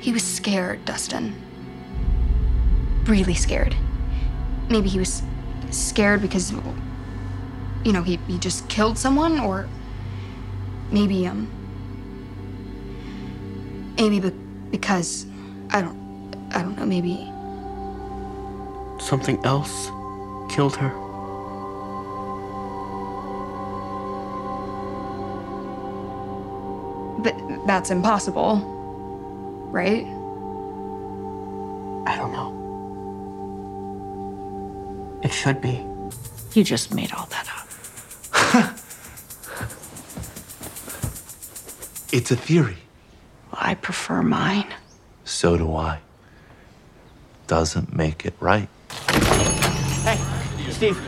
He was scared, Dustin. Really scared. Maybe he was scared because, you know, he, he just killed someone, or maybe, um, maybe be- because, I don't, I don't know, maybe, Something else killed her. but that's impossible, right? I don't know. It should be. You just made all that up. It's a theory. I prefer mine. So do I. Doesn't make it right. Hey, Steve,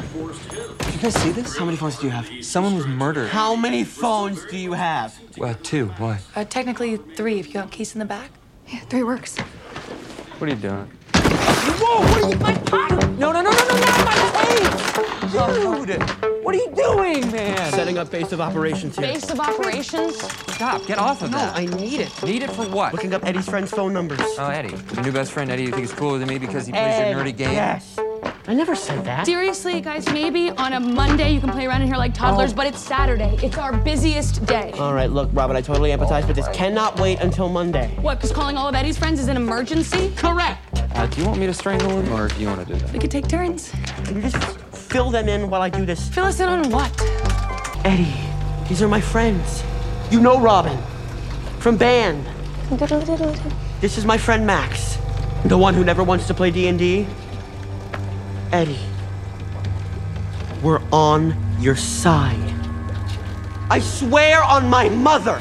Did you guys see this? How many phones do you have? Someone was murdered. how many phones do you have? Well, two. Why? Uh, technically three if you got keys in the back. Yeah, three works. What are you doing? Whoa, what are you, my pocket? No, no, no, no, no, not my tape! Dude! What are you doing, man? Setting up base of operations here. Base of operations. Stop. Get off of No, that. I need it. Need it for what? Looking up Eddie's friends' phone numbers. Oh, Eddie. Your new best friend, Eddie, you think is cooler than me because he plays your nerdy game? Yes. I never said that. Seriously, guys, maybe on a Monday you can play around in here like toddlers, but it's Saturday. It's our busiest day. All right, look, Robin, I totally empathize, but this cannot wait until Monday. What, because calling all of Eddie's friends is an emergency? Correct. Uh, do you want me to strangle him, or do you want to do that? We could take turns. Can you just fill them in while I do this? Fill us in on what? Eddie, these are my friends. You know Robin from band. This is my friend Max, the one who never wants to play D&D. Eddie, we're on your side. I swear on my mother.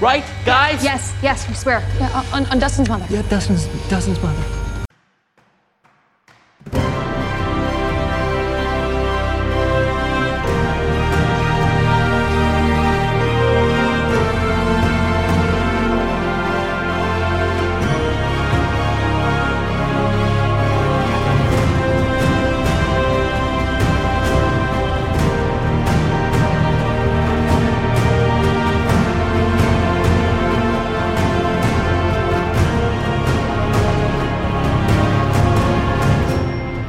Right, guys? Yes, yes, we swear. Yeah, on, on Dustin's mother. Yeah, Dustin's, Dustin's mother.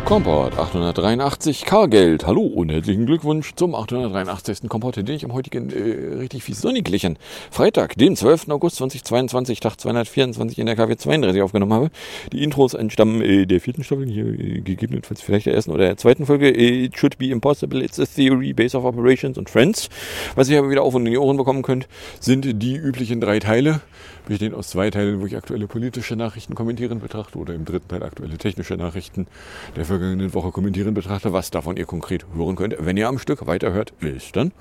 Komport 883 Kargeld. Hallo und herzlichen Glückwunsch zum 883. Komport, den ich am heutigen äh, richtig fies sonniglichen Freitag, dem 12. August 2022, Tag 224 in der KW 32 aufgenommen habe. Die Intros entstammen äh, der vierten Staffel, hier äh, gegebenenfalls vielleicht der ersten oder der zweiten Folge. Äh, It should be impossible, it's a theory, base of operations und friends. Was ihr aber wieder auf und in die Ohren bekommen könnt, sind die üblichen drei Teile bestehen aus zwei Teilen, wo ich aktuelle politische Nachrichten kommentieren betrachte oder im dritten Teil aktuelle technische Nachrichten der vergangenen Woche kommentieren betrachte, was davon ihr konkret hören könnt. Wenn ihr am Stück weiterhört, bis dann.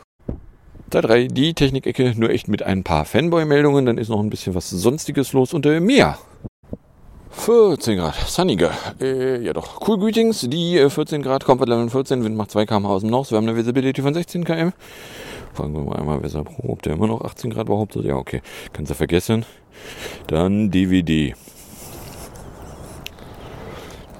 Teil 3, die Technikecke, nur echt mit ein paar Fanboy-Meldungen, dann ist noch ein bisschen was Sonstiges los unter mir. 14 Grad, sunniger. Äh, ja doch, cool Greetings. Die äh, 14 Grad, Comfort Level 14, Wind macht 2 km aus dem North. Wir haben eine Visibility von 16 km. Fragen wir mal einmal, wer sagt, ob der immer noch 18 Grad behauptet. Ja, okay, kannst du vergessen. Dann DVD.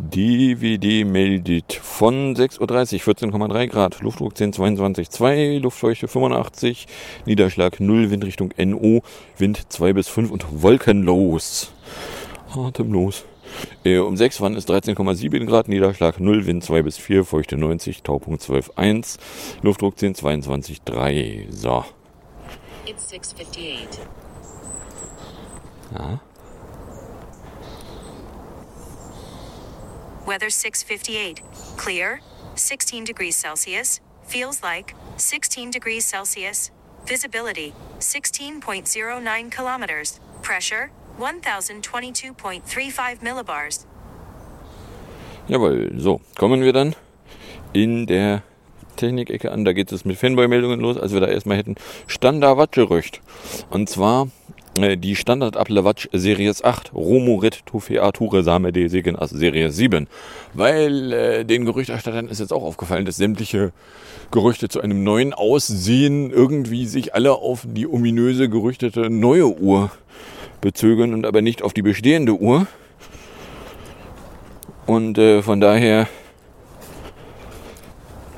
DVD meldet von 6.30 Uhr 14,3 Grad, Luftdruck 10,22,2, Luftfeuchte 85, Niederschlag 0, Windrichtung NO, Wind 2 bis 5 und wolkenlos. Atemlos. Äh, um 6 waren es 13,7 Grad, Niederschlag 0, Wind 2 bis 4, Feuchte 90, Taupunkt 12,1, Luftdruck 10, 22,3. So. It's 658. Ja. Weather 658. Clear. 16 degrees Celsius. Feels like 16 degrees Celsius. Visibility 16.09 kilometers. Pressure 1022.35 millibars. Jawohl, so, kommen wir dann in der Technikecke an. Da geht es mit Fanboy-Meldungen los, als wir da erstmal hätten Standard-Watch-Gerücht. Und zwar äh, die standard Apple Watch Series 8 Romorit Tufea Ture Same de Segen as Serie 7. Weil äh, den Gerüchterstattern ist jetzt auch aufgefallen, dass sämtliche Gerüchte zu einem neuen Aussehen irgendwie sich alle auf die ominöse gerüchtete neue Uhr bezögern und aber nicht auf die bestehende Uhr. Und äh, von daher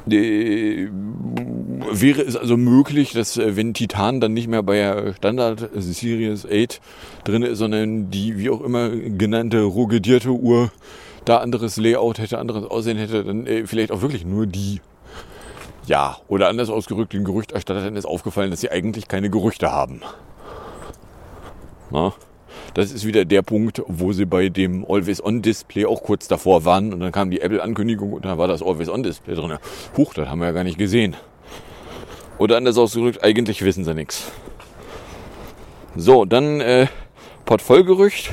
die, wäre es also möglich, dass äh, wenn Titan dann nicht mehr bei Standard Series 8 drin ist, sondern die wie auch immer genannte ruggedierte Uhr da anderes Layout hätte, anderes Aussehen hätte, dann äh, vielleicht auch wirklich nur die. Ja, oder anders ausgerückt, den Gerüchterstattern ist aufgefallen, dass sie eigentlich keine Gerüchte haben. Na? Das ist wieder der Punkt, wo sie bei dem Always-On-Display auch kurz davor waren und dann kam die Apple-Ankündigung und dann war das Always-On-Display drin. Huch, das haben wir ja gar nicht gesehen. Oder anders ausgedrückt, eigentlich wissen sie nichts. So, dann äh, Portfolgerücht.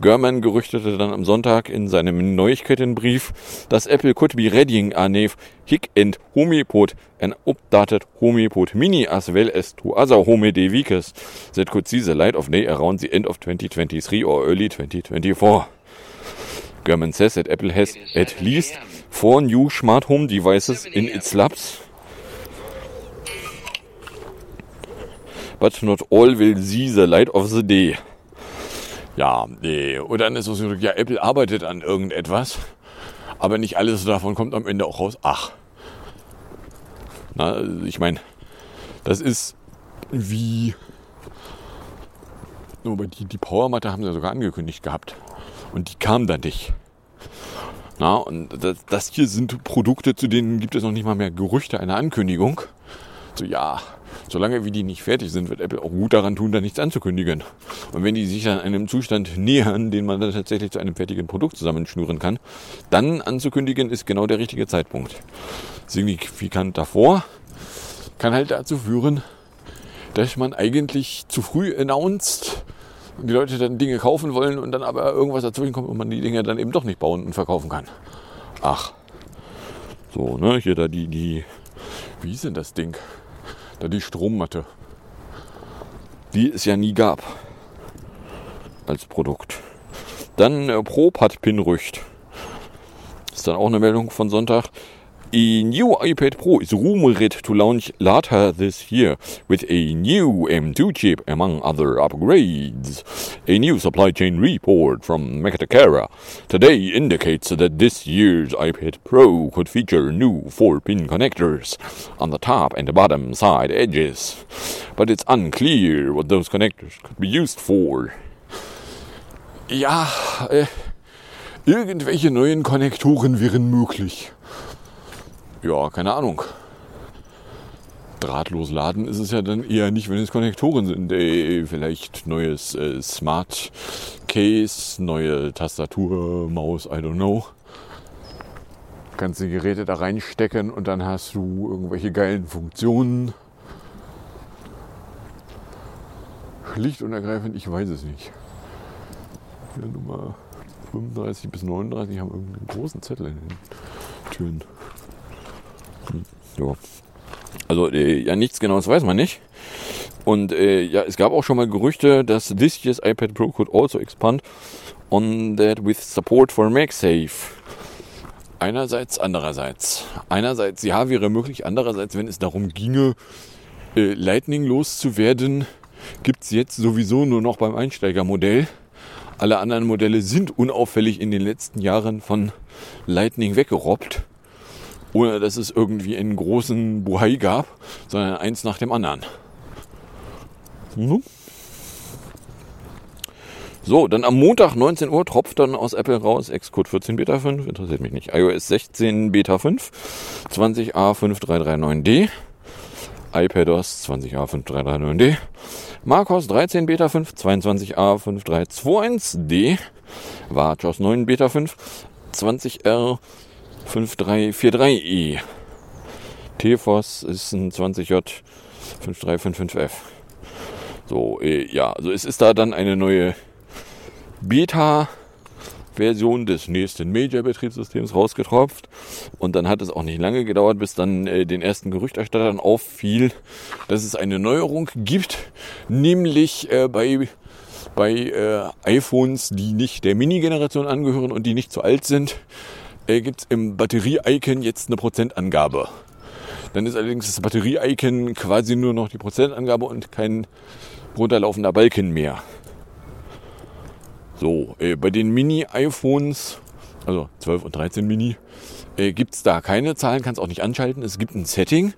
German gerüchtete dann am Sonntag in seinem Neuigkeitenbrief, dass Apple could be readying a new hic and HomePod an updated HomePod Mini as well as two other Home devices that could see the light of day around the end of 2023 or early 2024. German says that Apple has at least four new smart home devices in its labs but not all will see the light of the day. Ja, nee. Und dann ist es so, ja, Apple arbeitet an irgendetwas, aber nicht alles davon kommt am Ende auch raus. Ach. Na, ich meine, das ist wie. Aber die, die Powermatte haben sie sogar angekündigt gehabt. Und die kam dann nicht. Na, und das, das hier sind Produkte, zu denen gibt es noch nicht mal mehr Gerüchte einer Ankündigung. So, ja, solange wie die nicht fertig sind, wird Apple auch gut daran tun, da nichts anzukündigen. Und wenn die sich an einem Zustand nähern, den man dann tatsächlich zu einem fertigen Produkt zusammenschnüren kann, dann anzukündigen ist genau der richtige Zeitpunkt. Signifikant davor kann halt dazu führen, dass man eigentlich zu früh announced und die Leute dann Dinge kaufen wollen und dann aber irgendwas dazwischen kommt und man die Dinge dann eben doch nicht bauen und verkaufen kann. Ach. So, ne, hier da die, die, wie ist denn das Ding? Da die Strommatte. Die es ja nie gab. Als Produkt. Dann äh, ProPad-Pinrücht. Ist dann auch eine Meldung von Sonntag. A new iPad Pro is rumored to launch later this year with a new M2 chip, among other upgrades. A new supply chain report from Mekatakara today indicates that this year's iPad Pro could feature new 4-pin connectors on the top and bottom side edges, but it's unclear what those connectors could be used for. Ja, äh, irgendwelche neuen Konnektoren wären möglich. Ja, keine Ahnung. Drahtlos laden ist es ja dann eher nicht, wenn es Konnektoren sind. Ey, vielleicht neues äh, Smart Case, neue Tastatur, Maus, I don't know. Kannst die Geräte da reinstecken und dann hast du irgendwelche geilen Funktionen. Schlicht und ergreifend, ich weiß es nicht. Hier Nummer 35 bis 39 haben irgendeinen großen Zettel in den Türen. Ja. Also äh, ja, nichts Genaues weiß man nicht. Und äh, ja, es gab auch schon mal Gerüchte, dass this year's iPad Pro could also expand on that with support for MagSafe. Einerseits, andererseits. Einerseits, ja, wäre möglich. Andererseits, wenn es darum ginge, äh, Lightning loszuwerden, gibt es jetzt sowieso nur noch beim Einsteigermodell. Alle anderen Modelle sind unauffällig in den letzten Jahren von Lightning weggerobbt ohne dass es irgendwie einen großen Buhai gab, sondern eins nach dem anderen. Mhm. So, dann am Montag 19 Uhr tropft dann aus Apple raus Xcode 14 Beta 5, interessiert mich nicht. iOS 16 Beta 5, 20A5339D, iPadOS 20A5339D, macOS 13 Beta 5, 22A5321D, WatchOS 9 Beta 5, 20R 5343i. TFOS ist ein 20J 5355F. So, äh, ja, also es ist da dann eine neue Beta-Version des nächsten Major-Betriebssystems rausgetropft. Und dann hat es auch nicht lange gedauert, bis dann äh, den ersten Gerüchterstattern auffiel, dass es eine Neuerung gibt, nämlich äh, bei bei äh, iPhones, die nicht der Mini-Generation angehören und die nicht zu alt sind, äh, gibt es im Batterie-Icon jetzt eine Prozentangabe. Dann ist allerdings das Batterie-Icon quasi nur noch die Prozentangabe und kein runterlaufender Balken mehr. So, äh, bei den Mini-iPhones also 12 und 13 Mini, äh, gibt es da keine Zahlen, kann es auch nicht anschalten. Es gibt ein Setting,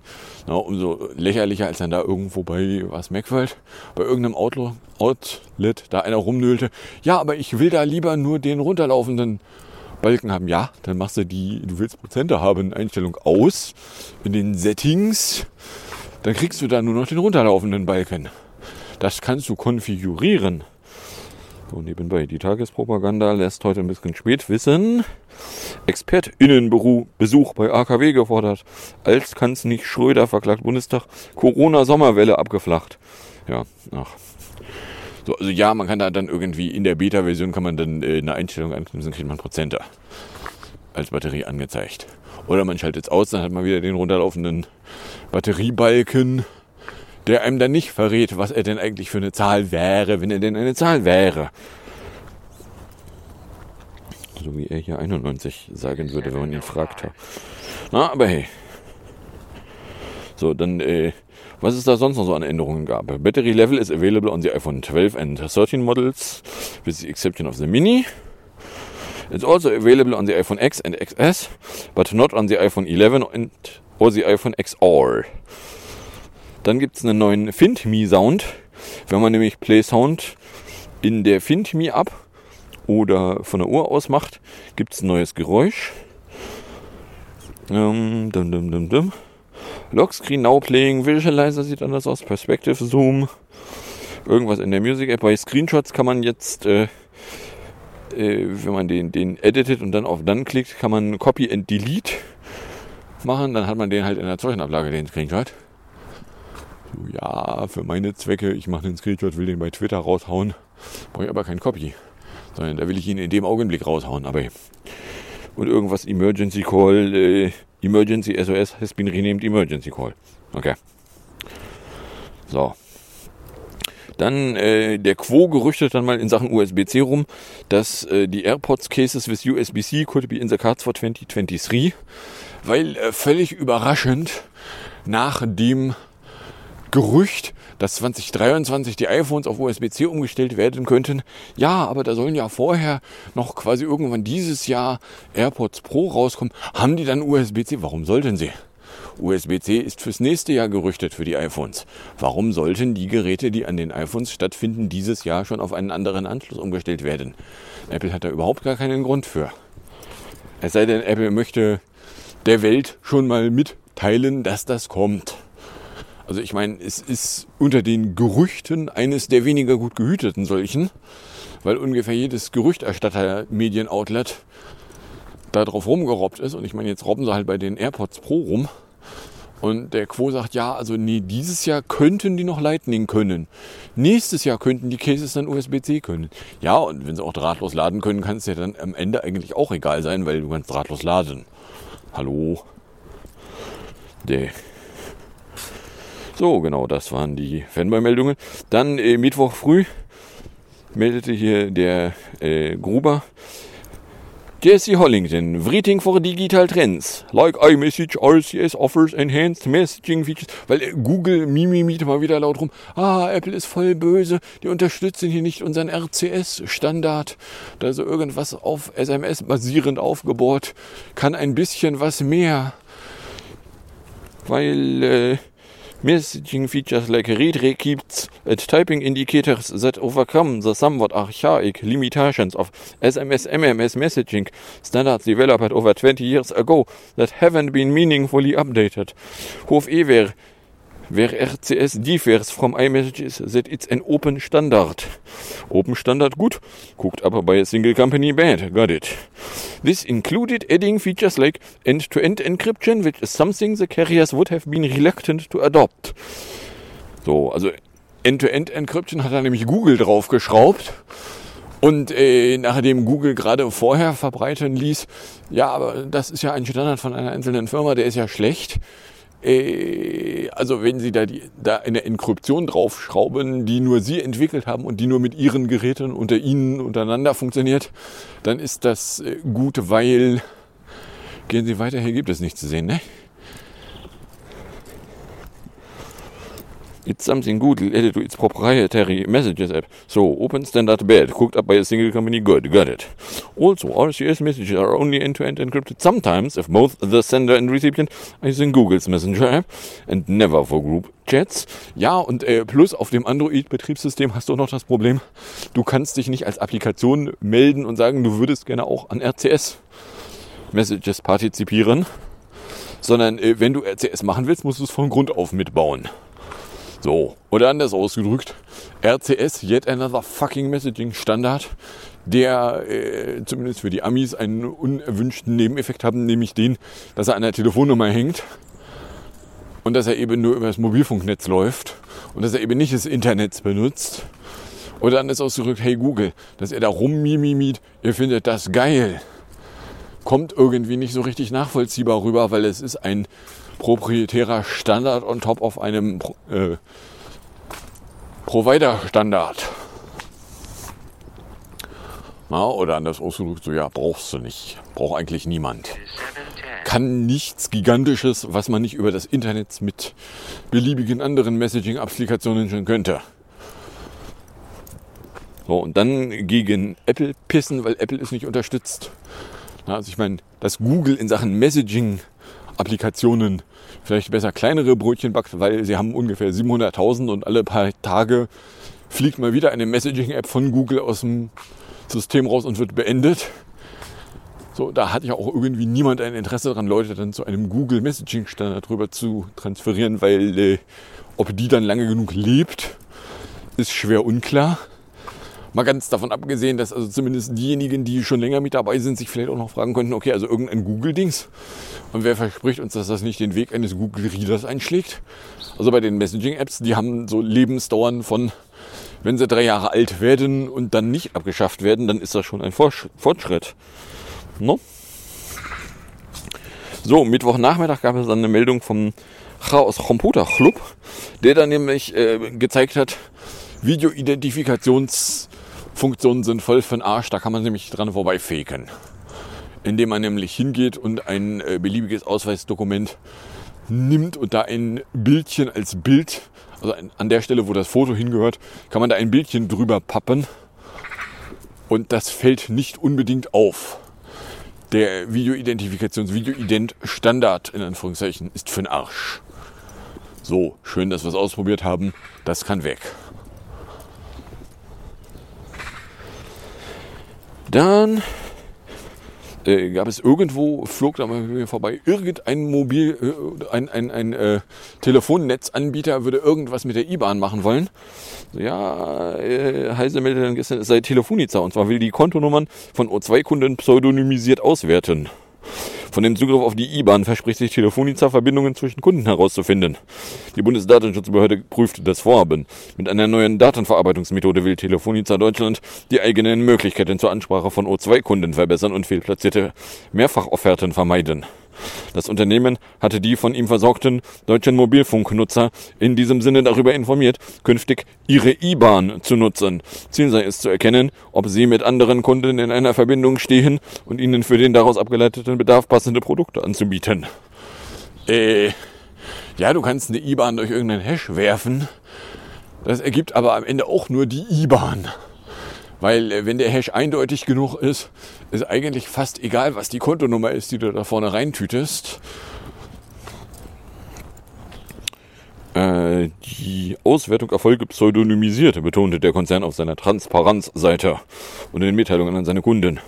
na, umso lächerlicher, als dann da irgendwo bei was Macworld, bei irgendeinem Outlet, da einer rumnölte. Ja, aber ich will da lieber nur den runterlaufenden Balken haben. Ja, dann machst du die, du willst Prozente haben, Einstellung aus in den Settings. Dann kriegst du da nur noch den runterlaufenden Balken. Das kannst du konfigurieren. So, nebenbei, die Tagespropaganda lässt heute ein bisschen spät wissen. ExpertInnenbesuch bei AKW gefordert. Als kann's nicht Schröder verklagt Bundestag. Corona-Sommerwelle abgeflacht. Ja, ach. So, also ja, man kann da dann irgendwie in der Beta-Version kann man dann äh, eine Einstellung anknüpfen, kriegt man Prozente als Batterie angezeigt. Oder man schaltet es aus, dann hat man wieder den runterlaufenden Batteriebalken der einem dann nicht verrät, was er denn eigentlich für eine Zahl wäre, wenn er denn eine Zahl wäre. So wie er hier 91 sagen würde, wenn man ihn fragt. Na, aber hey. So, dann, äh, was es da sonst noch so an Änderungen gab. Battery level is available on the iPhone 12 and 13 models, with the exception of the Mini. It's also available on the iPhone X and XS, but not on the iPhone 11 and or the iPhone XR. Dann gibt es einen neuen FindMe Sound. Wenn man nämlich Play Sound in der FindMe App oder von der Uhr aus macht, gibt es ein neues Geräusch. Ähm, dum, dum, dum, dum. Lockscreen Now Playing, Visualizer sieht anders aus, Perspective Zoom, irgendwas in der Music App. Bei Screenshots kann man jetzt, äh, äh, wenn man den, den editet und dann auf Dann klickt, kann man Copy and Delete machen. Dann hat man den halt in der Zeugenablage, den Screenshot ja, für meine Zwecke, ich mache den Screenshot, will den bei Twitter raushauen, brauche ich aber kein Copy, sondern da will ich ihn in dem Augenblick raushauen. Aber und irgendwas Emergency Call, äh, Emergency SOS has been renamed Emergency Call. Okay. So. Dann äh, der Quo gerüchtet dann mal in Sachen USB-C rum, dass äh, die AirPods Cases with USB-C could be in the cards for 2023, weil äh, völlig überraschend nach dem Gerücht, dass 2023 die iPhones auf USB-C umgestellt werden könnten. Ja, aber da sollen ja vorher noch quasi irgendwann dieses Jahr AirPods Pro rauskommen. Haben die dann USB-C? Warum sollten sie? USB-C ist fürs nächste Jahr gerüchtet für die iPhones. Warum sollten die Geräte, die an den iPhones stattfinden, dieses Jahr schon auf einen anderen Anschluss umgestellt werden? Apple hat da überhaupt gar keinen Grund für. Es sei denn, Apple möchte der Welt schon mal mitteilen, dass das kommt. Also ich meine, es ist unter den Gerüchten eines der weniger gut gehüteten solchen, weil ungefähr jedes Gerüchterstatter Medienoutlet da drauf rumgerobbt ist. Und ich meine, jetzt robben sie halt bei den AirPods Pro rum. Und der Quo sagt, ja, also nee, dieses Jahr könnten die noch Lightning können. Nächstes Jahr könnten die Cases dann USB-C können. Ja, und wenn sie auch drahtlos laden können, kann es ja dann am Ende eigentlich auch egal sein, weil du kannst drahtlos laden. Hallo? Der so, genau, das waren die Fanboy-Meldungen. Dann äh, Mittwoch früh meldete hier der äh, Gruber. Jesse Hollington, Writing for Digital Trends. Like iMessage, RCS offers enhanced messaging features. Weil äh, Google mimimiet mal wieder laut rum. Ah, Apple ist voll böse. Die unterstützen hier nicht unseren RCS-Standard. Da ist irgendwas auf SMS basierend aufgebaut. Kann ein bisschen was mehr. Weil, äh, Messaging features like read keeps at typing indicators that overcome the somewhat archaic limitations of SMS MMS messaging standards developed over 20 years ago that haven't been meaningfully updated. Hof Ewer where RCS differs from iMessages that it's an open standard. Open standard gut, guckt aber bei a single company bad, got it. This included adding features like end-to-end -end encryption, which is something the carriers would have been reluctant to adopt. So, also End-to-End -End Encryption hat da nämlich Google draufgeschraubt. Und äh, nachdem Google gerade vorher verbreiten ließ, ja, aber das ist ja ein Standard von einer einzelnen Firma, der ist ja schlecht. Äh, also wenn Sie da, die, da eine Enkryption draufschrauben, die nur Sie entwickelt haben und die nur mit Ihren Geräten unter Ihnen untereinander funktioniert, dann ist das äh, gut, weil gehen Sie weiter, hier gibt es nichts zu sehen, ne? It's something Google added to its proprietary messages app. So, open standard bad, cooked up by a single company. Good, got it. Also, RCS messages are only end-to-end encrypted sometimes if both the sender and recipient are using Googles Messenger app and never for group chats. Ja, und äh, plus auf dem Android-Betriebssystem hast du auch noch das Problem, du kannst dich nicht als Applikation melden und sagen, du würdest gerne auch an RCS Messages partizipieren, sondern äh, wenn du RCS machen willst, musst du es von Grund auf mitbauen. So, oder anders ausgedrückt, RCS, yet another fucking Messaging Standard, der äh, zumindest für die Amis einen unerwünschten Nebeneffekt haben, nämlich den, dass er an der Telefonnummer hängt und dass er eben nur über das Mobilfunknetz läuft und dass er eben nicht das Internet benutzt. Oder anders ausgedrückt, hey Google, dass er da rummimimit, ihr findet das geil, kommt irgendwie nicht so richtig nachvollziehbar rüber, weil es ist ein proprietärer Standard on top auf einem äh, Provider-Standard. Na, oder anders ausgedrückt, so ja, brauchst du nicht. Braucht eigentlich niemand. Kann nichts Gigantisches, was man nicht über das Internet mit beliebigen anderen Messaging-Applikationen schon könnte. So, und dann gegen Apple pissen, weil Apple es nicht unterstützt. Na, also ich meine, dass Google in Sachen Messaging-Applikationen vielleicht besser kleinere Brötchen backt, weil sie haben ungefähr 700.000 und alle paar Tage fliegt mal wieder eine Messaging-App von Google aus dem System raus und wird beendet. So, da hat ja auch irgendwie niemand ein Interesse daran, Leute dann zu einem Google Messaging Standard drüber zu transferieren, weil äh, ob die dann lange genug lebt, ist schwer unklar. Mal ganz davon abgesehen, dass also zumindest diejenigen, die schon länger mit dabei sind, sich vielleicht auch noch fragen könnten, okay, also irgendein Google-Dings. Und wer verspricht uns, dass das nicht den Weg eines Google-Readers einschlägt? Also bei den Messaging-Apps, die haben so Lebensdauern von, wenn sie drei Jahre alt werden und dann nicht abgeschafft werden, dann ist das schon ein Fortschritt. No? So, Mittwochnachmittag gab es dann eine Meldung vom Chaos Computer Club, der dann nämlich äh, gezeigt hat, Videoidentifikations Funktionen sind voll für den Arsch, da kann man nämlich dran vorbeifaken. Indem man nämlich hingeht und ein äh, beliebiges Ausweisdokument nimmt und da ein Bildchen als Bild, also an der Stelle, wo das Foto hingehört, kann man da ein Bildchen drüber pappen und das fällt nicht unbedingt auf. Der Videoidentifikations Videoident Standard in Anführungszeichen ist für den Arsch. So, schön, dass wir es ausprobiert haben. Das kann weg. Dann äh, gab es irgendwo, flog da mal vorbei, irgendein Mobil, äh, ein, ein, ein äh, Telefonnetzanbieter würde irgendwas mit der IBAN machen wollen. Ja, äh, Heise meldete dann gestern, es sei Telefonica und zwar will die Kontonummern von O2-Kunden pseudonymisiert auswerten. Von dem Zugriff auf die IBAN verspricht sich Telefonica Verbindungen zwischen Kunden herauszufinden. Die Bundesdatenschutzbehörde prüft das Vorhaben. Mit einer neuen Datenverarbeitungsmethode will Telefonica Deutschland die eigenen Möglichkeiten zur Ansprache von O2-Kunden verbessern und fehlplatzierte Mehrfachofferten vermeiden. Das Unternehmen hatte die von ihm versorgten deutschen Mobilfunknutzer in diesem Sinne darüber informiert, künftig ihre IBAN zu nutzen. Ziel sei es zu erkennen, ob sie mit anderen Kunden in einer Verbindung stehen und ihnen für den daraus abgeleiteten Bedarf passende Produkte anzubieten. Äh, ja, du kannst eine IBAN durch irgendeinen Hash werfen. Das ergibt aber am Ende auch nur die IBAN. Weil äh, wenn der Hash eindeutig genug ist, ist eigentlich fast egal, was die Kontonummer ist, die du da vorne reintütest. Äh, die Auswertung erfolge pseudonymisiert, betonte der Konzern auf seiner Transparenzseite und in den Mitteilungen an seine Kunden.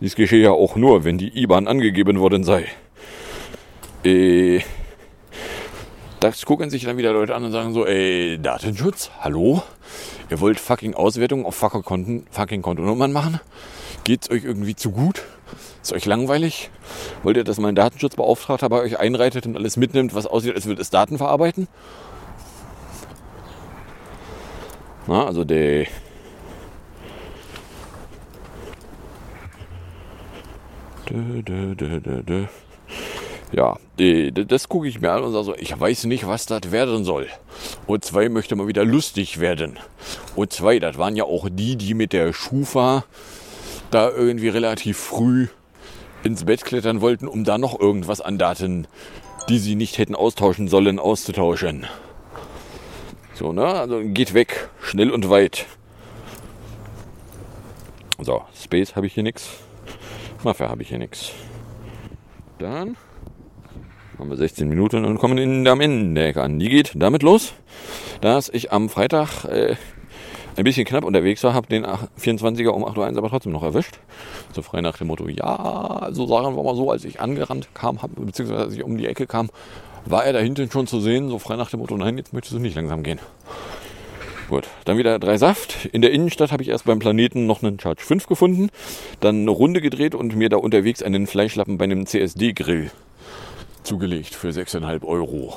Dies geschehe ja auch nur, wenn die IBAN angegeben worden sei. Äh, das gucken sich dann wieder Leute an und sagen so, ey, Datenschutz, hallo? Ihr wollt fucking Auswertungen auf fucking, Konten, fucking Kontonummern machen? Geht's euch irgendwie zu gut? Ist euch langweilig? Wollt ihr, dass mein Datenschutzbeauftragter bei euch einreitet und alles mitnimmt, was aussieht, als würde es Daten verarbeiten? Na, also der Dö, dö, dö, ja, das gucke ich mir an und sage so, ich weiß nicht, was das werden soll. O2 möchte mal wieder lustig werden. O2, das waren ja auch die, die mit der Schufa da irgendwie relativ früh ins Bett klettern wollten, um da noch irgendwas an Daten, die sie nicht hätten austauschen sollen, auszutauschen. So, ne? Also geht weg. Schnell und weit. So, Space habe ich hier nichts. Mafia habe ich hier nichts. Dann haben wir 16 Minuten und kommen in, Ende der Ecke an. Die geht damit los, dass ich am Freitag äh, ein bisschen knapp unterwegs war, habe den 24er um 8.01 Uhr aber trotzdem noch erwischt. So frei nach dem Motto, ja, so sagen wir mal so, als ich angerannt kam, hab, beziehungsweise als ich um die Ecke kam, war er da hinten schon zu sehen, so frei nach dem Motto, nein, jetzt möchtest du nicht langsam gehen. Gut, dann wieder drei Saft. In der Innenstadt habe ich erst beim Planeten noch einen Charge 5 gefunden, dann eine Runde gedreht und mir da unterwegs einen Fleischlappen bei einem CSD-Grill zugelegt für 6,5 Euro.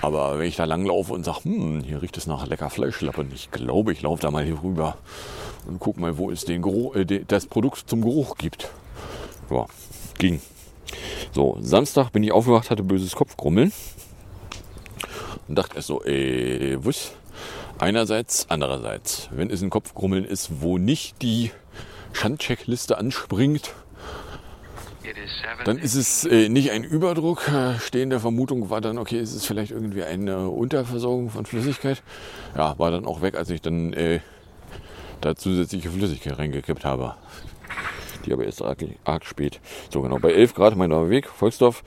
Aber wenn ich da langlaufe und sage, hm, hier riecht es nach lecker Fleischlappen, ich glaube, ich laufe da mal hier rüber und guck mal, wo es den Geruch, äh, das Produkt zum Geruch gibt. Ja, ging. So, Samstag bin ich aufgewacht, hatte böses Kopfgrummeln und dachte erst so, äh, wuss. Einerseits, andererseits, wenn es ein Kopfgrummeln ist, wo nicht die Schandcheckliste anspringt, dann ist es äh, nicht ein Überdruck. Äh, stehende Vermutung war dann, okay, ist es vielleicht irgendwie eine Unterversorgung von Flüssigkeit. Ja, war dann auch weg, als ich dann äh, da zusätzliche Flüssigkeit reingekippt habe. Die aber erst arg, arg spät. So genau, bei 11 Grad mein Weg, Volksdorf.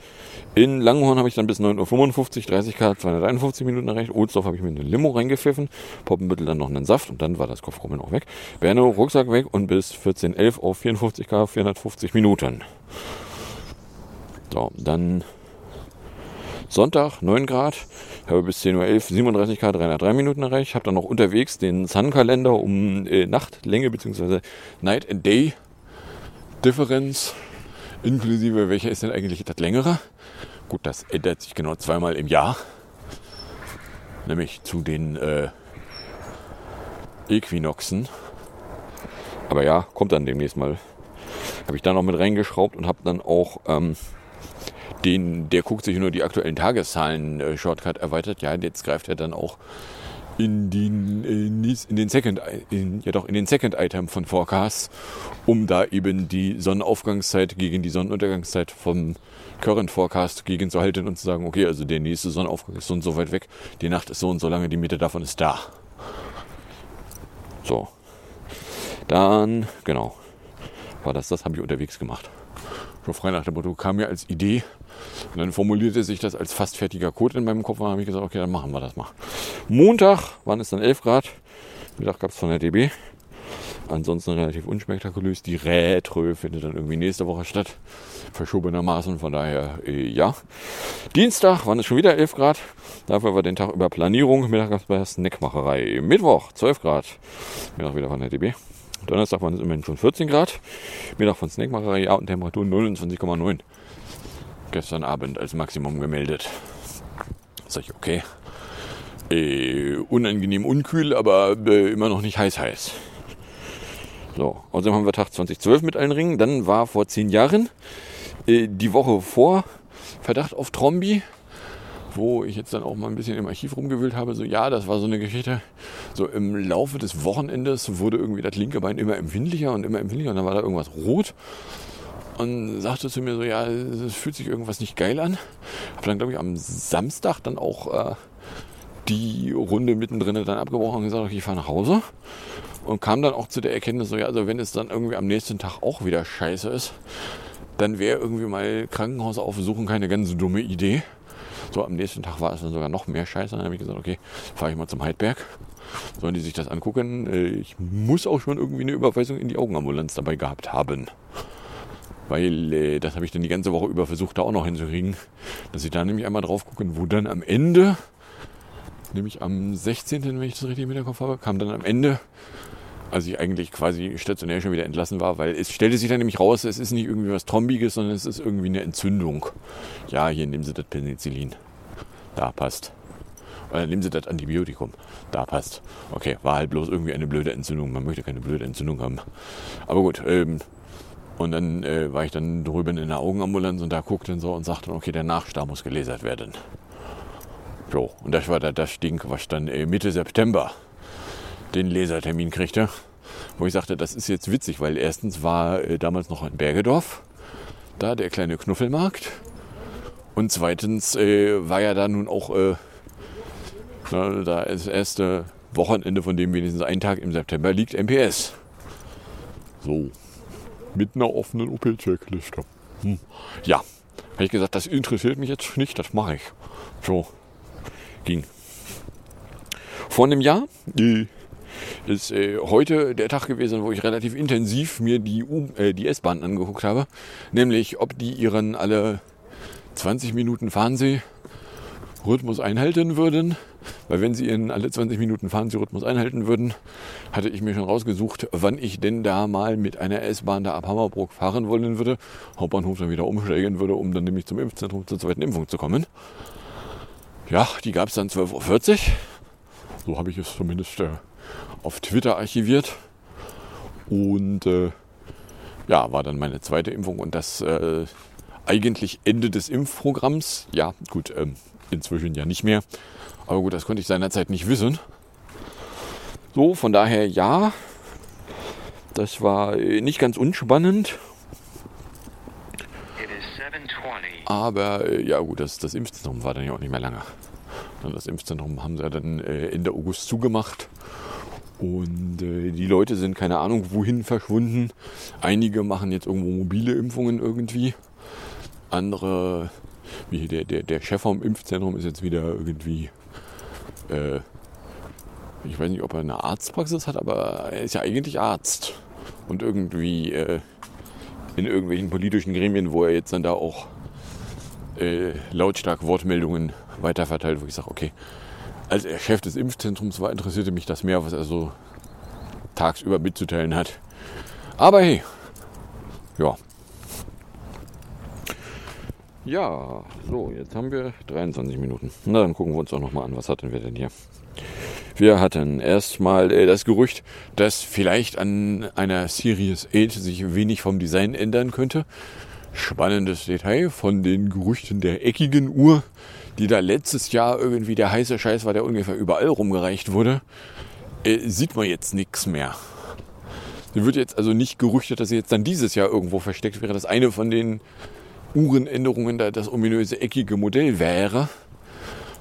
In Langenhorn habe ich dann bis 9.55 Uhr, 30 Grad, 251 Minuten erreicht. Ohlsdorf habe ich mir eine Limo reingepfiffen. Poppenbüttel dann noch einen Saft und dann war das Kopfrummeln auch weg. Bernau, Rucksack weg und bis 14.11 auf 54 Grad, 450 Minuten. So, dann Sonntag 9 Grad, habe bis 10.11 Uhr 37 Grad, 303 Minuten erreicht. Habe dann noch unterwegs den Sun-Kalender um äh, Nachtlänge bzw. Night and Day Differenz inklusive welcher ist denn eigentlich das längere? Gut, das ändert sich genau zweimal im Jahr, nämlich zu den äh, Äquinoxen. Aber ja, kommt dann demnächst mal. Habe ich da noch mit reingeschraubt und habe dann auch ähm, den, der guckt sich nur die aktuellen Tageszahlen äh, erweitert. Ja, jetzt greift er dann auch in den, äh, in den Second, in, ja doch, in den Second Item von Forecast, um da eben die Sonnenaufgangszeit gegen die Sonnenuntergangszeit vom Current Forecast gegenzuhalten und zu sagen, okay, also der nächste Sonnenaufgang ist so und so weit weg, die Nacht ist so und so lange, die Mitte davon ist da. So. Dann, genau, war das, das habe ich unterwegs gemacht. Schon frei nach dem Motto kam mir als Idee, und dann formulierte sich das als fast fertiger Code in meinem Kopf. Und dann habe ich gesagt, okay, dann machen wir das mal. Montag waren es dann 11 Grad. Mittag gab es von der DB. Ansonsten relativ unspektakulös. Die Rätrö findet dann irgendwie nächste Woche statt. Verschobenermaßen. Von daher, äh, ja. Dienstag waren es schon wieder 11 Grad. Dafür war den Tag über Planierung. Mittag gab es bei der Snackmacherei. Mittwoch 12 Grad. Mittag wieder von der DB. Donnerstag waren es immerhin schon 14 Grad. Mittag von Snackmacherei. Ja, und Temperatur 29,9 gestern Abend als Maximum gemeldet. Sag ich, okay. Äh, unangenehm unkühl, aber äh, immer noch nicht heiß heiß. So, außerdem haben wir Tag 2012 mit allen Ringen. Dann war vor zehn Jahren äh, die Woche vor Verdacht auf Trombi, wo ich jetzt dann auch mal ein bisschen im Archiv rumgewühlt habe. So, ja, das war so eine Geschichte. So im Laufe des Wochenendes wurde irgendwie das linke Bein immer empfindlicher und immer empfindlicher und dann war da irgendwas rot und sagte zu mir so, ja, es fühlt sich irgendwas nicht geil an. Habe dann, glaube ich, am Samstag dann auch äh, die Runde mittendrin dann abgebrochen und gesagt, okay, ich fahre nach Hause. Und kam dann auch zu der Erkenntnis, so, ja, also wenn es dann irgendwie am nächsten Tag auch wieder scheiße ist, dann wäre irgendwie mal Krankenhaus aufsuchen keine ganz dumme Idee. So, am nächsten Tag war es dann sogar noch mehr Scheiße. Dann habe ich gesagt, okay, fahre ich mal zum Heidberg. Sollen die sich das angucken? Äh, ich muss auch schon irgendwie eine Überweisung in die Augenambulanz dabei gehabt haben weil äh, das habe ich dann die ganze Woche über versucht, da auch noch hinzukriegen, dass ich da nämlich einmal drauf gucken, wo dann am Ende, nämlich am 16., wenn ich das richtig im Hinterkopf habe, kam dann am Ende, als ich eigentlich quasi stationär schon wieder entlassen war, weil es stellte sich dann nämlich raus, es ist nicht irgendwie was Trombiges, sondern es ist irgendwie eine Entzündung. Ja, hier nehmen Sie das Penicillin. Da passt. Oder nehmen Sie das Antibiotikum. Da passt. Okay, war halt bloß irgendwie eine blöde Entzündung. Man möchte keine blöde Entzündung haben. Aber gut, ähm, und dann äh, war ich dann drüben in der Augenambulanz und da guckte dann so und sagte, okay, der Nachstar muss gelasert werden. So, und das war da das Ding, was dann äh, Mitte September den Lasertermin kriegte. Wo ich sagte, das ist jetzt witzig, weil erstens war äh, damals noch ein Bergedorf, da der kleine Knuffelmarkt. Und zweitens äh, war ja da nun auch äh, Na, da das erste Wochenende, von dem wenigstens ein Tag im September liegt, MPS. So. Mit einer offenen OP-Checkliste. Hm. Ja, habe ich gesagt, das interessiert mich jetzt nicht, das mache ich. So, ging. Vor einem Jahr äh, ist äh, heute der Tag gewesen, wo ich relativ intensiv mir die, äh, die S-Bahn angeguckt habe. Nämlich, ob die ihren alle 20 Minuten Fernseh-Rhythmus einhalten würden. Weil wenn sie ihren alle 20 Minuten Fernseh-Rhythmus einhalten würden, hatte ich mir schon rausgesucht, wann ich denn da mal mit einer S-Bahn da ab Hammerbrook fahren wollen würde. Hauptbahnhof dann wieder umsteigen würde, um dann nämlich zum Impfzentrum zur zweiten Impfung zu kommen. Ja, die gab es dann 12.40 Uhr. So habe ich es zumindest äh, auf Twitter archiviert. Und äh, ja, war dann meine zweite Impfung und das äh, eigentlich Ende des Impfprogramms. Ja, gut, ähm, inzwischen ja nicht mehr. Aber gut, das konnte ich seinerzeit nicht wissen. So, von daher ja, das war äh, nicht ganz unspannend. Aber äh, ja gut, das, das Impfzentrum war dann ja auch nicht mehr lange. Das Impfzentrum haben sie ja dann äh, Ende August zugemacht. Und äh, die Leute sind keine Ahnung wohin verschwunden. Einige machen jetzt irgendwo mobile Impfungen irgendwie. Andere, wie der, der, der Chef vom Impfzentrum ist jetzt wieder irgendwie, äh, ich weiß nicht, ob er eine Arztpraxis hat, aber er ist ja eigentlich Arzt. Und irgendwie äh, in irgendwelchen politischen Gremien, wo er jetzt dann da auch äh, lautstark Wortmeldungen weiterverteilt, wo ich sage, okay, als er Chef des Impfzentrums war, interessierte mich das mehr, was er so tagsüber mitzuteilen hat. Aber hey, ja. Ja, so, jetzt haben wir 23 Minuten. Na, dann gucken wir uns auch nochmal an, was hatten wir denn hier? Wir hatten erstmal äh, das Gerücht, dass vielleicht an einer Series 8 sich wenig vom Design ändern könnte. Spannendes Detail von den Gerüchten der eckigen Uhr, die da letztes Jahr irgendwie der heiße Scheiß war, der ungefähr überall rumgereicht wurde, äh, sieht man jetzt nichts mehr. Sie wird jetzt also nicht gerüchtet, dass sie jetzt dann dieses Jahr irgendwo versteckt wäre, dass eine von den Uhrenänderungen da das ominöse eckige Modell wäre.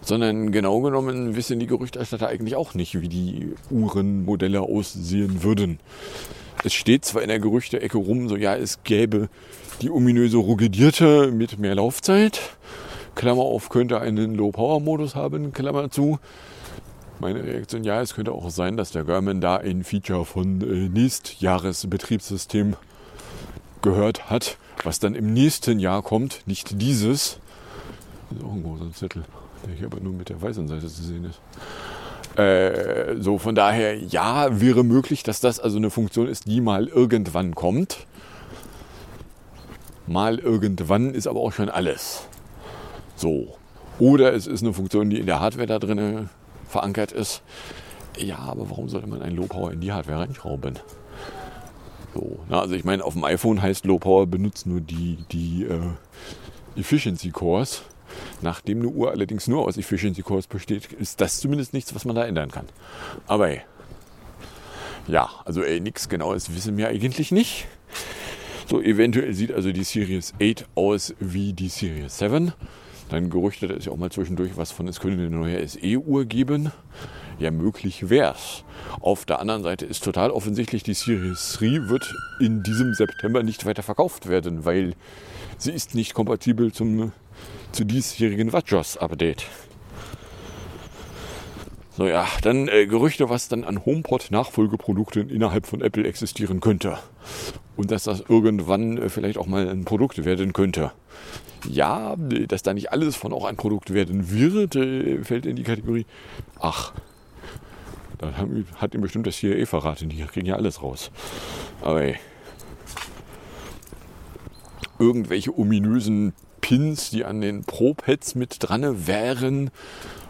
Sondern genau genommen wissen die Gerüchterstatter eigentlich auch nicht, wie die Uhrenmodelle aussehen würden. Es steht zwar in der Gerüchte-Ecke rum, so ja, es gäbe die ominöse Rugidierte mit mehr Laufzeit. Klammer auf, könnte einen Low-Power-Modus haben, Klammer zu. Meine Reaktion, ja, es könnte auch sein, dass der Garmin da ein Feature von äh, Nächstjahresbetriebssystem gehört hat, was dann im nächsten Jahr kommt, nicht dieses. Das ist auch ein großer Zettel, der hier aber nur mit der weißen Seite zu sehen ist. Äh, so, von daher, ja, wäre möglich, dass das also eine Funktion ist, die mal irgendwann kommt. Mal irgendwann ist aber auch schon alles. So. Oder es ist eine Funktion, die in der Hardware da drin verankert ist. Ja, aber warum sollte man einen Low Power in die Hardware reinschrauben? So, na, also ich meine, auf dem iPhone heißt Low Power benutzt nur die, die äh, Efficiency Cores. Nachdem eine Uhr allerdings nur aus Efficiency Cores besteht, ist das zumindest nichts, was man da ändern kann. Aber ey, ja, also ey, nichts Genaues wissen wir eigentlich nicht. So, eventuell sieht also die Series 8 aus wie die Series 7. Dann gerüchtet ist ja auch mal zwischendurch was von, es könnte eine neue SE-Uhr geben. Ja, möglich wär's. Auf der anderen Seite ist total offensichtlich, die Series 3 wird in diesem September nicht weiter verkauft werden, weil sie ist nicht kompatibel zum, zu diesjährigen WatchOS-Update. So ja, dann äh, Gerüchte, was dann an HomePod-Nachfolgeprodukten innerhalb von Apple existieren könnte. Und dass das irgendwann äh, vielleicht auch mal ein Produkt werden könnte. Ja, dass da nicht alles von auch ein Produkt werden wird, äh, fällt in die Kategorie. Ach, dann haben, hat ihm bestimmt das CIA verraten. Die kriegen ja alles raus. Aber ey. Irgendwelche ominösen Pins, die an den Pro-Pads mit dran wären,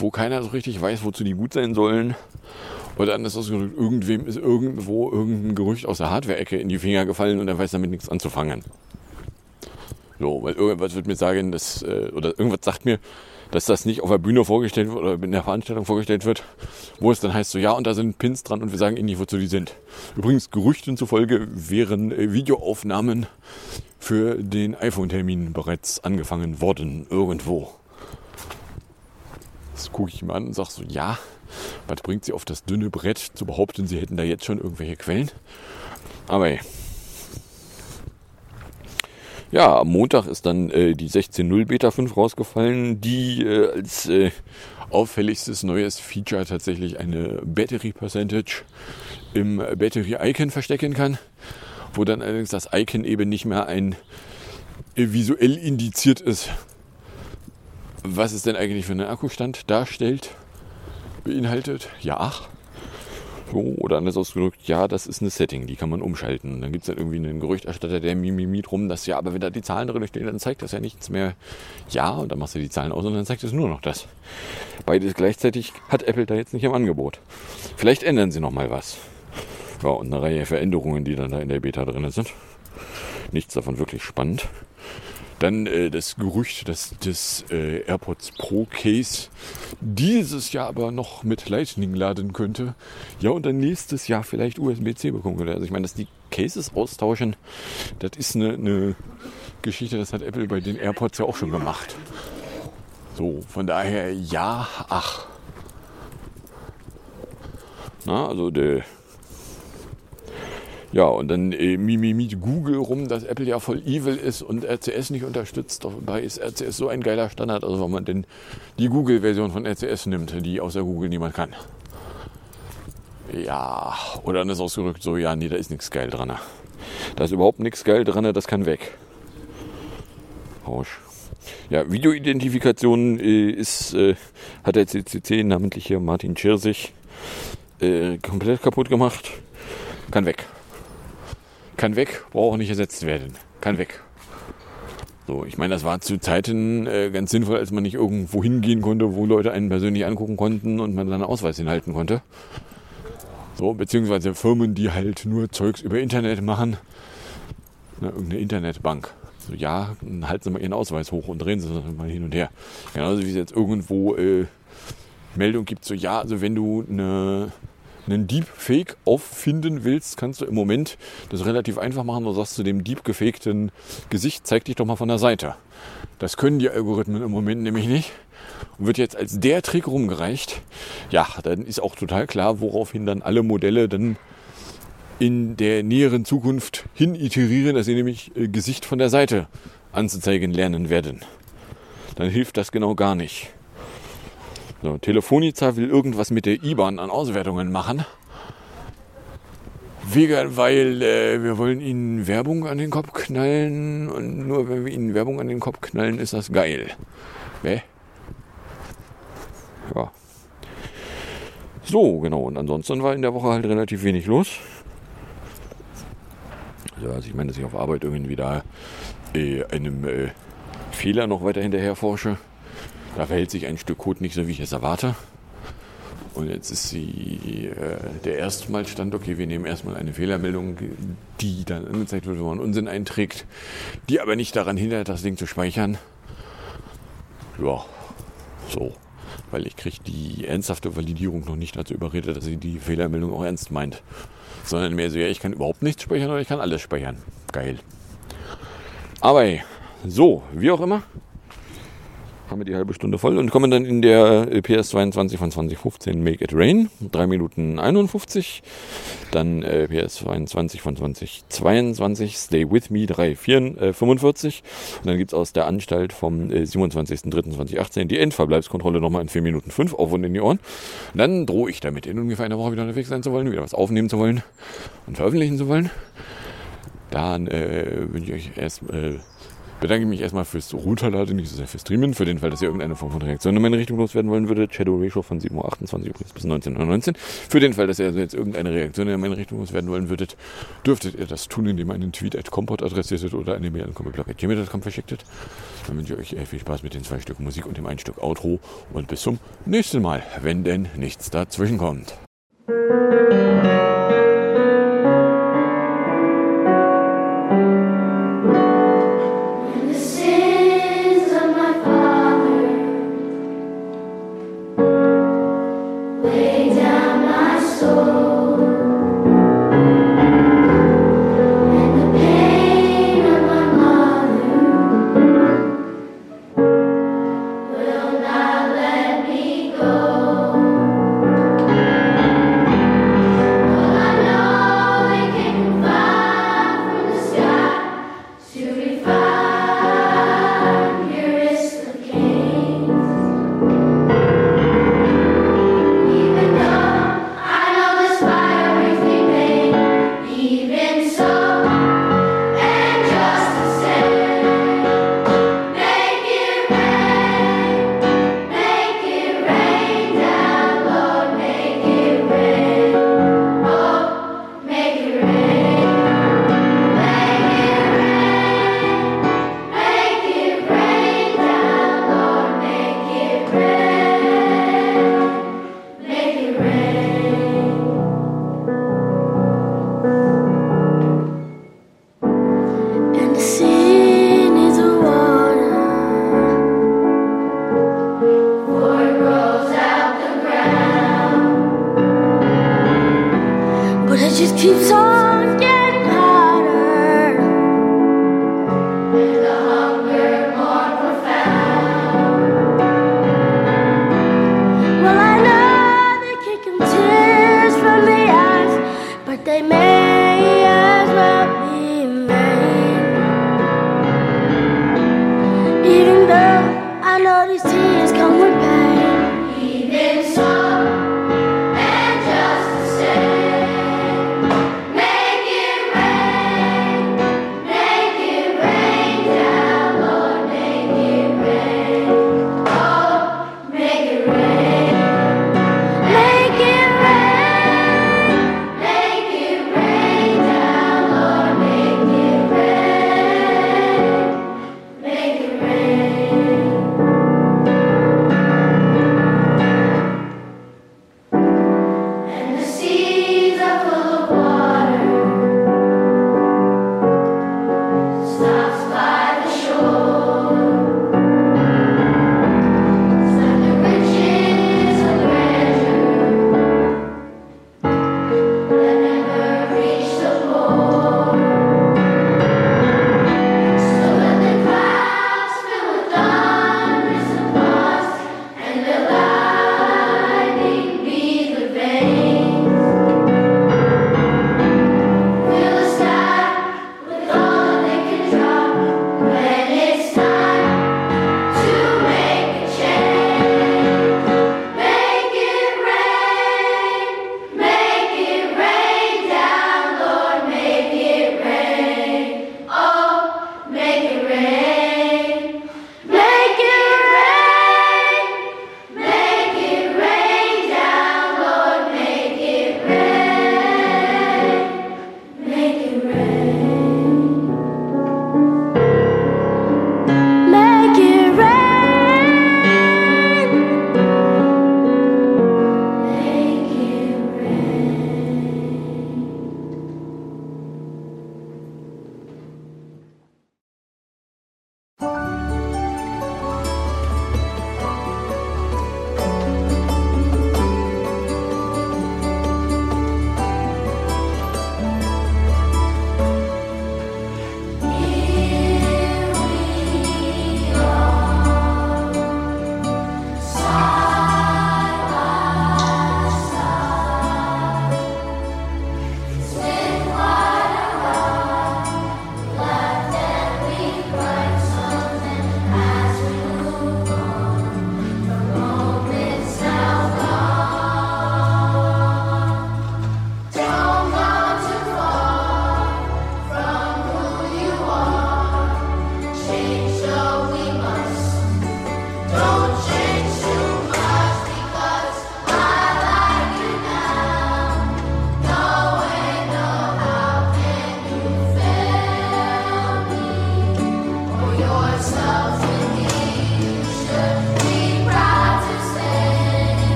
wo keiner so richtig weiß, wozu die gut sein sollen. Oder anders ausgedrückt, irgendwem ist irgendwo irgendein Gerücht aus der Hardware-Ecke in die Finger gefallen und er weiß damit nichts anzufangen. So, weil irgendwas wird mir sagen, dass, äh, oder irgendwas sagt mir, dass das nicht auf der Bühne vorgestellt wird oder in der Veranstaltung vorgestellt wird, wo es dann heißt so, ja, und da sind Pins dran und wir sagen ihnen nicht, wozu die sind. Übrigens, Gerüchten zufolge wären äh, Videoaufnahmen für den iPhone-Termin bereits angefangen worden, irgendwo. Das gucke ich mir an und sage so, ja, was bringt sie auf das dünne Brett zu behaupten, sie hätten da jetzt schon irgendwelche Quellen? Aber. Ja, am Montag ist dann äh, die 16.0 Beta 5 rausgefallen, die äh, als äh, auffälligstes neues Feature tatsächlich eine Battery Percentage im Battery Icon verstecken kann, wo dann allerdings das Icon eben nicht mehr ein äh, visuell indiziert ist, was es denn eigentlich für einen Akkustand darstellt, beinhaltet. Ja, ach. So, oder anders ausgedrückt, ja, das ist eine Setting, die kann man umschalten. Dann gibt es dann irgendwie einen Gerüchterstatter, der mimimi rum, dass ja, aber wenn da die Zahlen drin stehen, dann zeigt das ja nichts mehr. Ja, und dann machst du die Zahlen aus und dann zeigt es nur noch das. Beides gleichzeitig hat Apple da jetzt nicht im Angebot. Vielleicht ändern sie noch mal was. Ja, und eine Reihe Veränderungen, die dann da in der Beta drin sind. Nichts davon wirklich spannend. Dann äh, das Gerücht, dass das äh, AirPods Pro Case dieses Jahr aber noch mit Lightning laden könnte. Ja, und dann nächstes Jahr vielleicht USB-C bekommen könnte. Also ich meine, dass die Cases austauschen, das ist eine, eine Geschichte, das hat Apple bei den AirPods ja auch schon gemacht. So, von daher ja, ach. Na, also der ja, und dann äh, Mimimi Google rum, dass Apple ja voll evil ist und RCS nicht unterstützt. Dabei ist RCS so ein geiler Standard, also wenn man denn die Google-Version von RCS nimmt, die außer Google niemand kann. Ja, oder dann ist ausgerückt so, ja, nee, da ist nichts geil dran. Da ist überhaupt nichts geil dran, das kann weg. Rausch. Ja, Videoidentifikation äh, ist, äh, hat der CCC, namentlich hier Martin Schirsich, äh, komplett kaputt gemacht. Kann weg. Kann weg, braucht auch nicht ersetzt werden. Kann weg. So, ich meine, das war zu Zeiten äh, ganz sinnvoll, als man nicht irgendwo hingehen konnte, wo Leute einen persönlich angucken konnten und man seinen Ausweis hinhalten konnte. So, beziehungsweise Firmen, die halt nur Zeugs über Internet machen. Na, irgendeine Internetbank. So, ja, dann halten Sie mal Ihren Ausweis hoch und drehen Sie mal hin und her. Genauso wie es jetzt irgendwo äh, Meldung gibt, so ja, also wenn du eine einen Deepfake auffinden willst, kannst du im Moment das relativ einfach machen. Du sagst zu dem deepgefakten Gesicht, zeig dich doch mal von der Seite. Das können die Algorithmen im Moment nämlich nicht. Und wird jetzt als der Trick rumgereicht. Ja, dann ist auch total klar, woraufhin dann alle Modelle dann in der näheren Zukunft hin iterieren, dass sie nämlich äh, Gesicht von der Seite anzuzeigen lernen werden. Dann hilft das genau gar nicht. So, Telefonica will irgendwas mit der IBAN an Auswertungen machen. Wegen, weil äh, wir wollen ihnen Werbung an den Kopf knallen und nur wenn wir ihnen Werbung an den Kopf knallen, ist das geil. Bäh? Ja. So, genau. Und ansonsten war in der Woche halt relativ wenig los. Also, also ich meine, dass ich auf Arbeit irgendwie da äh, einem äh, Fehler noch weiter hinterher forsche. Da verhält sich ein Stück Code nicht so, wie ich es erwarte. Und jetzt ist sie, äh, der erste stand, okay, wir nehmen erstmal eine Fehlermeldung, die dann angezeigt wird, wenn man Unsinn einträgt, die aber nicht daran hindert, das Ding zu speichern. Ja, so. Weil ich kriege die ernsthafte Validierung noch nicht dazu überredet, dass sie die Fehlermeldung auch ernst meint. Sondern mehr so, ja, ich kann überhaupt nichts speichern oder ich kann alles speichern. Geil. Aber so, wie auch immer, haben wir die halbe Stunde voll und kommen dann in der PS 22 von 2015 Make It Rain, 3 Minuten 51. Dann äh, PS 22 von 2022 Stay With Me 3 4, äh, 45. Und dann gibt es aus der Anstalt vom äh, 27.03.2018 die Endverbleibskontrolle nochmal in 4 Minuten 5 auf und in die Ohren. Und dann drohe ich damit, in ungefähr einer Woche wieder unterwegs sein zu wollen, wieder was aufnehmen zu wollen und veröffentlichen zu wollen. Dann äh, wünsche ich euch erst äh, bedanke mich erstmal fürs Runterladen, nicht so sehr fürs Streamen, für den Fall, dass ihr irgendeine Form von Reaktion in meine Richtung loswerden wollen würdet. Shadow Ratio von 7.28 Uhr bis 19.19 Uhr. Für den Fall, dass ihr also jetzt irgendeine Reaktion in meine Richtung loswerden wollen würdet, dürftet ihr das tun, indem ihr einen Tweet at Compot adressiertet oder eine Mail an compotblog.gmail.com verschicktet. Dann wünsche ich euch viel Spaß mit den zwei Stücken Musik und dem ein Stück Outro und bis zum nächsten Mal, wenn denn nichts dazwischen kommt.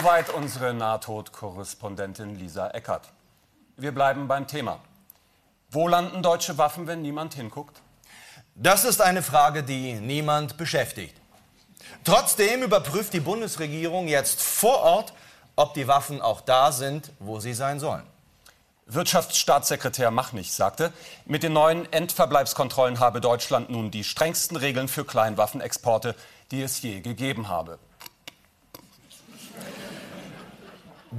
Soweit unsere Nahtod-Korrespondentin Lisa Eckert. Wir bleiben beim Thema. Wo landen deutsche Waffen, wenn niemand hinguckt? Das ist eine Frage, die niemand beschäftigt. Trotzdem überprüft die Bundesregierung jetzt vor Ort, ob die Waffen auch da sind, wo sie sein sollen. Wirtschaftsstaatssekretär Machnig sagte, mit den neuen Endverbleibskontrollen habe Deutschland nun die strengsten Regeln für Kleinwaffenexporte, die es je gegeben habe.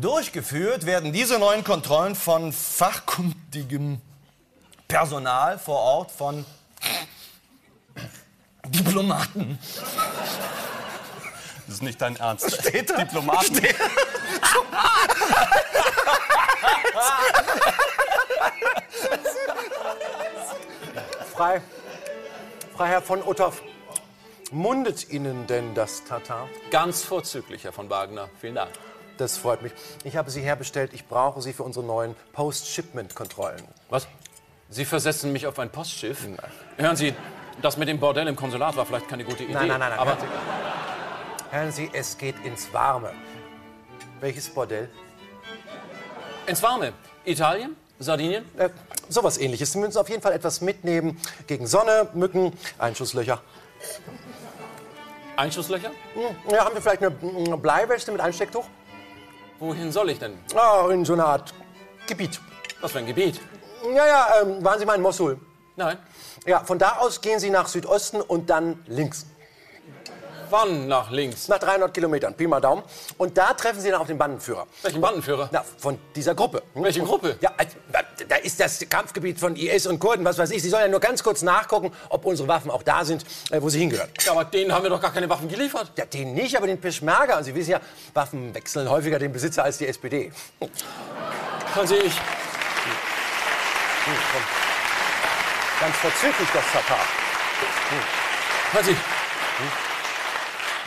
Durchgeführt werden diese neuen Kontrollen von fachkundigem Personal vor Ort, von Diplomaten. Das ist nicht dein Ernst. Steht da? Diplomaten. Steht- Frei, Freiherr von Uthoff, mundet Ihnen denn das Tatar? Ganz vorzüglich, Herr von Wagner. Vielen Dank. Das freut mich. Ich habe Sie herbestellt. Ich brauche Sie für unsere neuen Post-Shipment-Kontrollen. Was? Sie versetzen mich auf ein Postschiff? Hören Sie, das mit dem Bordell im Konsulat war vielleicht keine gute Idee. Nein, nein, nein, nein. Aber hören, Sie, hören Sie, es geht ins Warme. Welches Bordell? ins Warme. Italien? Sardinien? Äh, sowas ähnliches. Sie müssen auf jeden Fall etwas mitnehmen gegen Sonne, Mücken, Einschusslöcher. Einschusslöcher? Hm, Ja, haben wir vielleicht eine, eine Bleiweste mit Einstecktuch? Wohin soll ich denn? Ah, in so einer Art Gebiet. Was für ein Gebiet? Ja, ja, ähm, waren Sie mal in Mosul? Nein. Ja, von da aus gehen Sie nach Südosten und dann links. Wann nach links? Nach 300 Kilometern, Pi mal Daumen. Und da treffen Sie dann auf den Bandenführer. Welchen Bandenführer? Na, von dieser Gruppe. Hm? Welche Gruppe? Ja, also, da ist das Kampfgebiet von IS und Kurden, was weiß ich. Sie sollen ja nur ganz kurz nachgucken, ob unsere Waffen auch da sind, äh, wo sie hingehören. Ja, aber denen haben wir doch gar keine Waffen geliefert. Ja, den nicht, aber den Peschmerga. Und Sie wissen ja, Waffen wechseln häufiger den Besitzer als die SPD. Hören Sie, ich. Hm. Ganz verzüglich das Tatar. Hören Sie.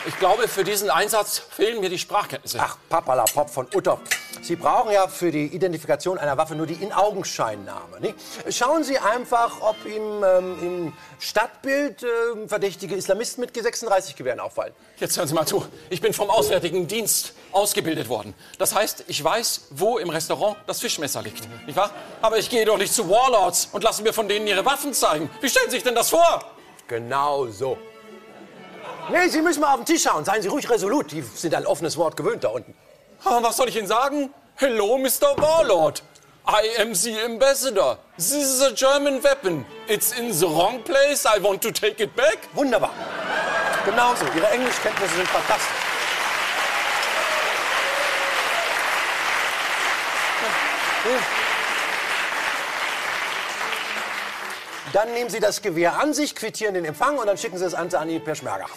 Ich glaube, für diesen Einsatz fehlen mir die Sprachkenntnisse. Ach, Papalapop von Uttoff. Sie brauchen ja für die Identifikation einer Waffe nur die In-Augenscheinnahme. Nicht? Schauen Sie einfach, ob ihm ähm, im Stadtbild ähm, verdächtige Islamisten mit G36-Gewehren auffallen. Jetzt hören Sie mal zu. Ich bin vom Auswärtigen Dienst ausgebildet worden. Das heißt, ich weiß, wo im Restaurant das Fischmesser liegt. Nicht wahr? Aber ich gehe doch nicht zu Warlords und lasse mir von denen ihre Waffen zeigen. Wie stellen Sie sich denn das vor? Genau so. Nee, Sie müssen mal auf den Tisch schauen. Seien Sie ruhig resolut. Die sind ein offenes Wort gewöhnt da unten. Was soll ich Ihnen sagen? Hello, Mr. Warlord. I am the ambassador. This is a German weapon. It's in the wrong place. I want to take it back. Wunderbar. Genau so. Ihre Englischkenntnisse sind fantastisch. Dann nehmen Sie das Gewehr an sich, quittieren den Empfang und dann schicken Sie es an an die Peschmerga.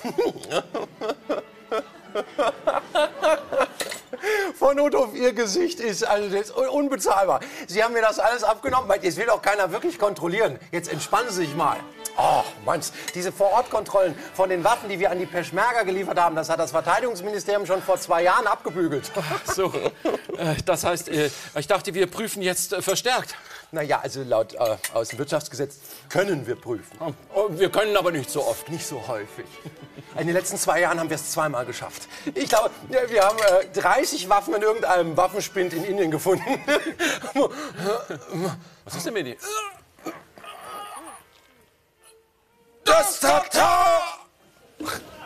Von Uthoff, Ihr Gesicht ist, also ist un- unbezahlbar. Sie haben mir das alles abgenommen, jetzt will doch keiner wirklich kontrollieren. Jetzt entspannen Sie sich mal. Oh, Manns, diese Vorortkontrollen von den Waffen, die wir an die Peschmerga geliefert haben, das hat das Verteidigungsministerium schon vor zwei Jahren abgebügelt. So, äh, das heißt, äh, ich dachte, wir prüfen jetzt äh, verstärkt. Naja, also laut äh, Außenwirtschaftsgesetz können wir prüfen. Oh, Wir können aber nicht so oft. Nicht so häufig. In den letzten zwei Jahren haben wir es zweimal geschafft. Ich glaube, wir haben äh, 30 Waffen in irgendeinem Waffenspind in Indien gefunden. Was ist denn mit dir? Das Tatar!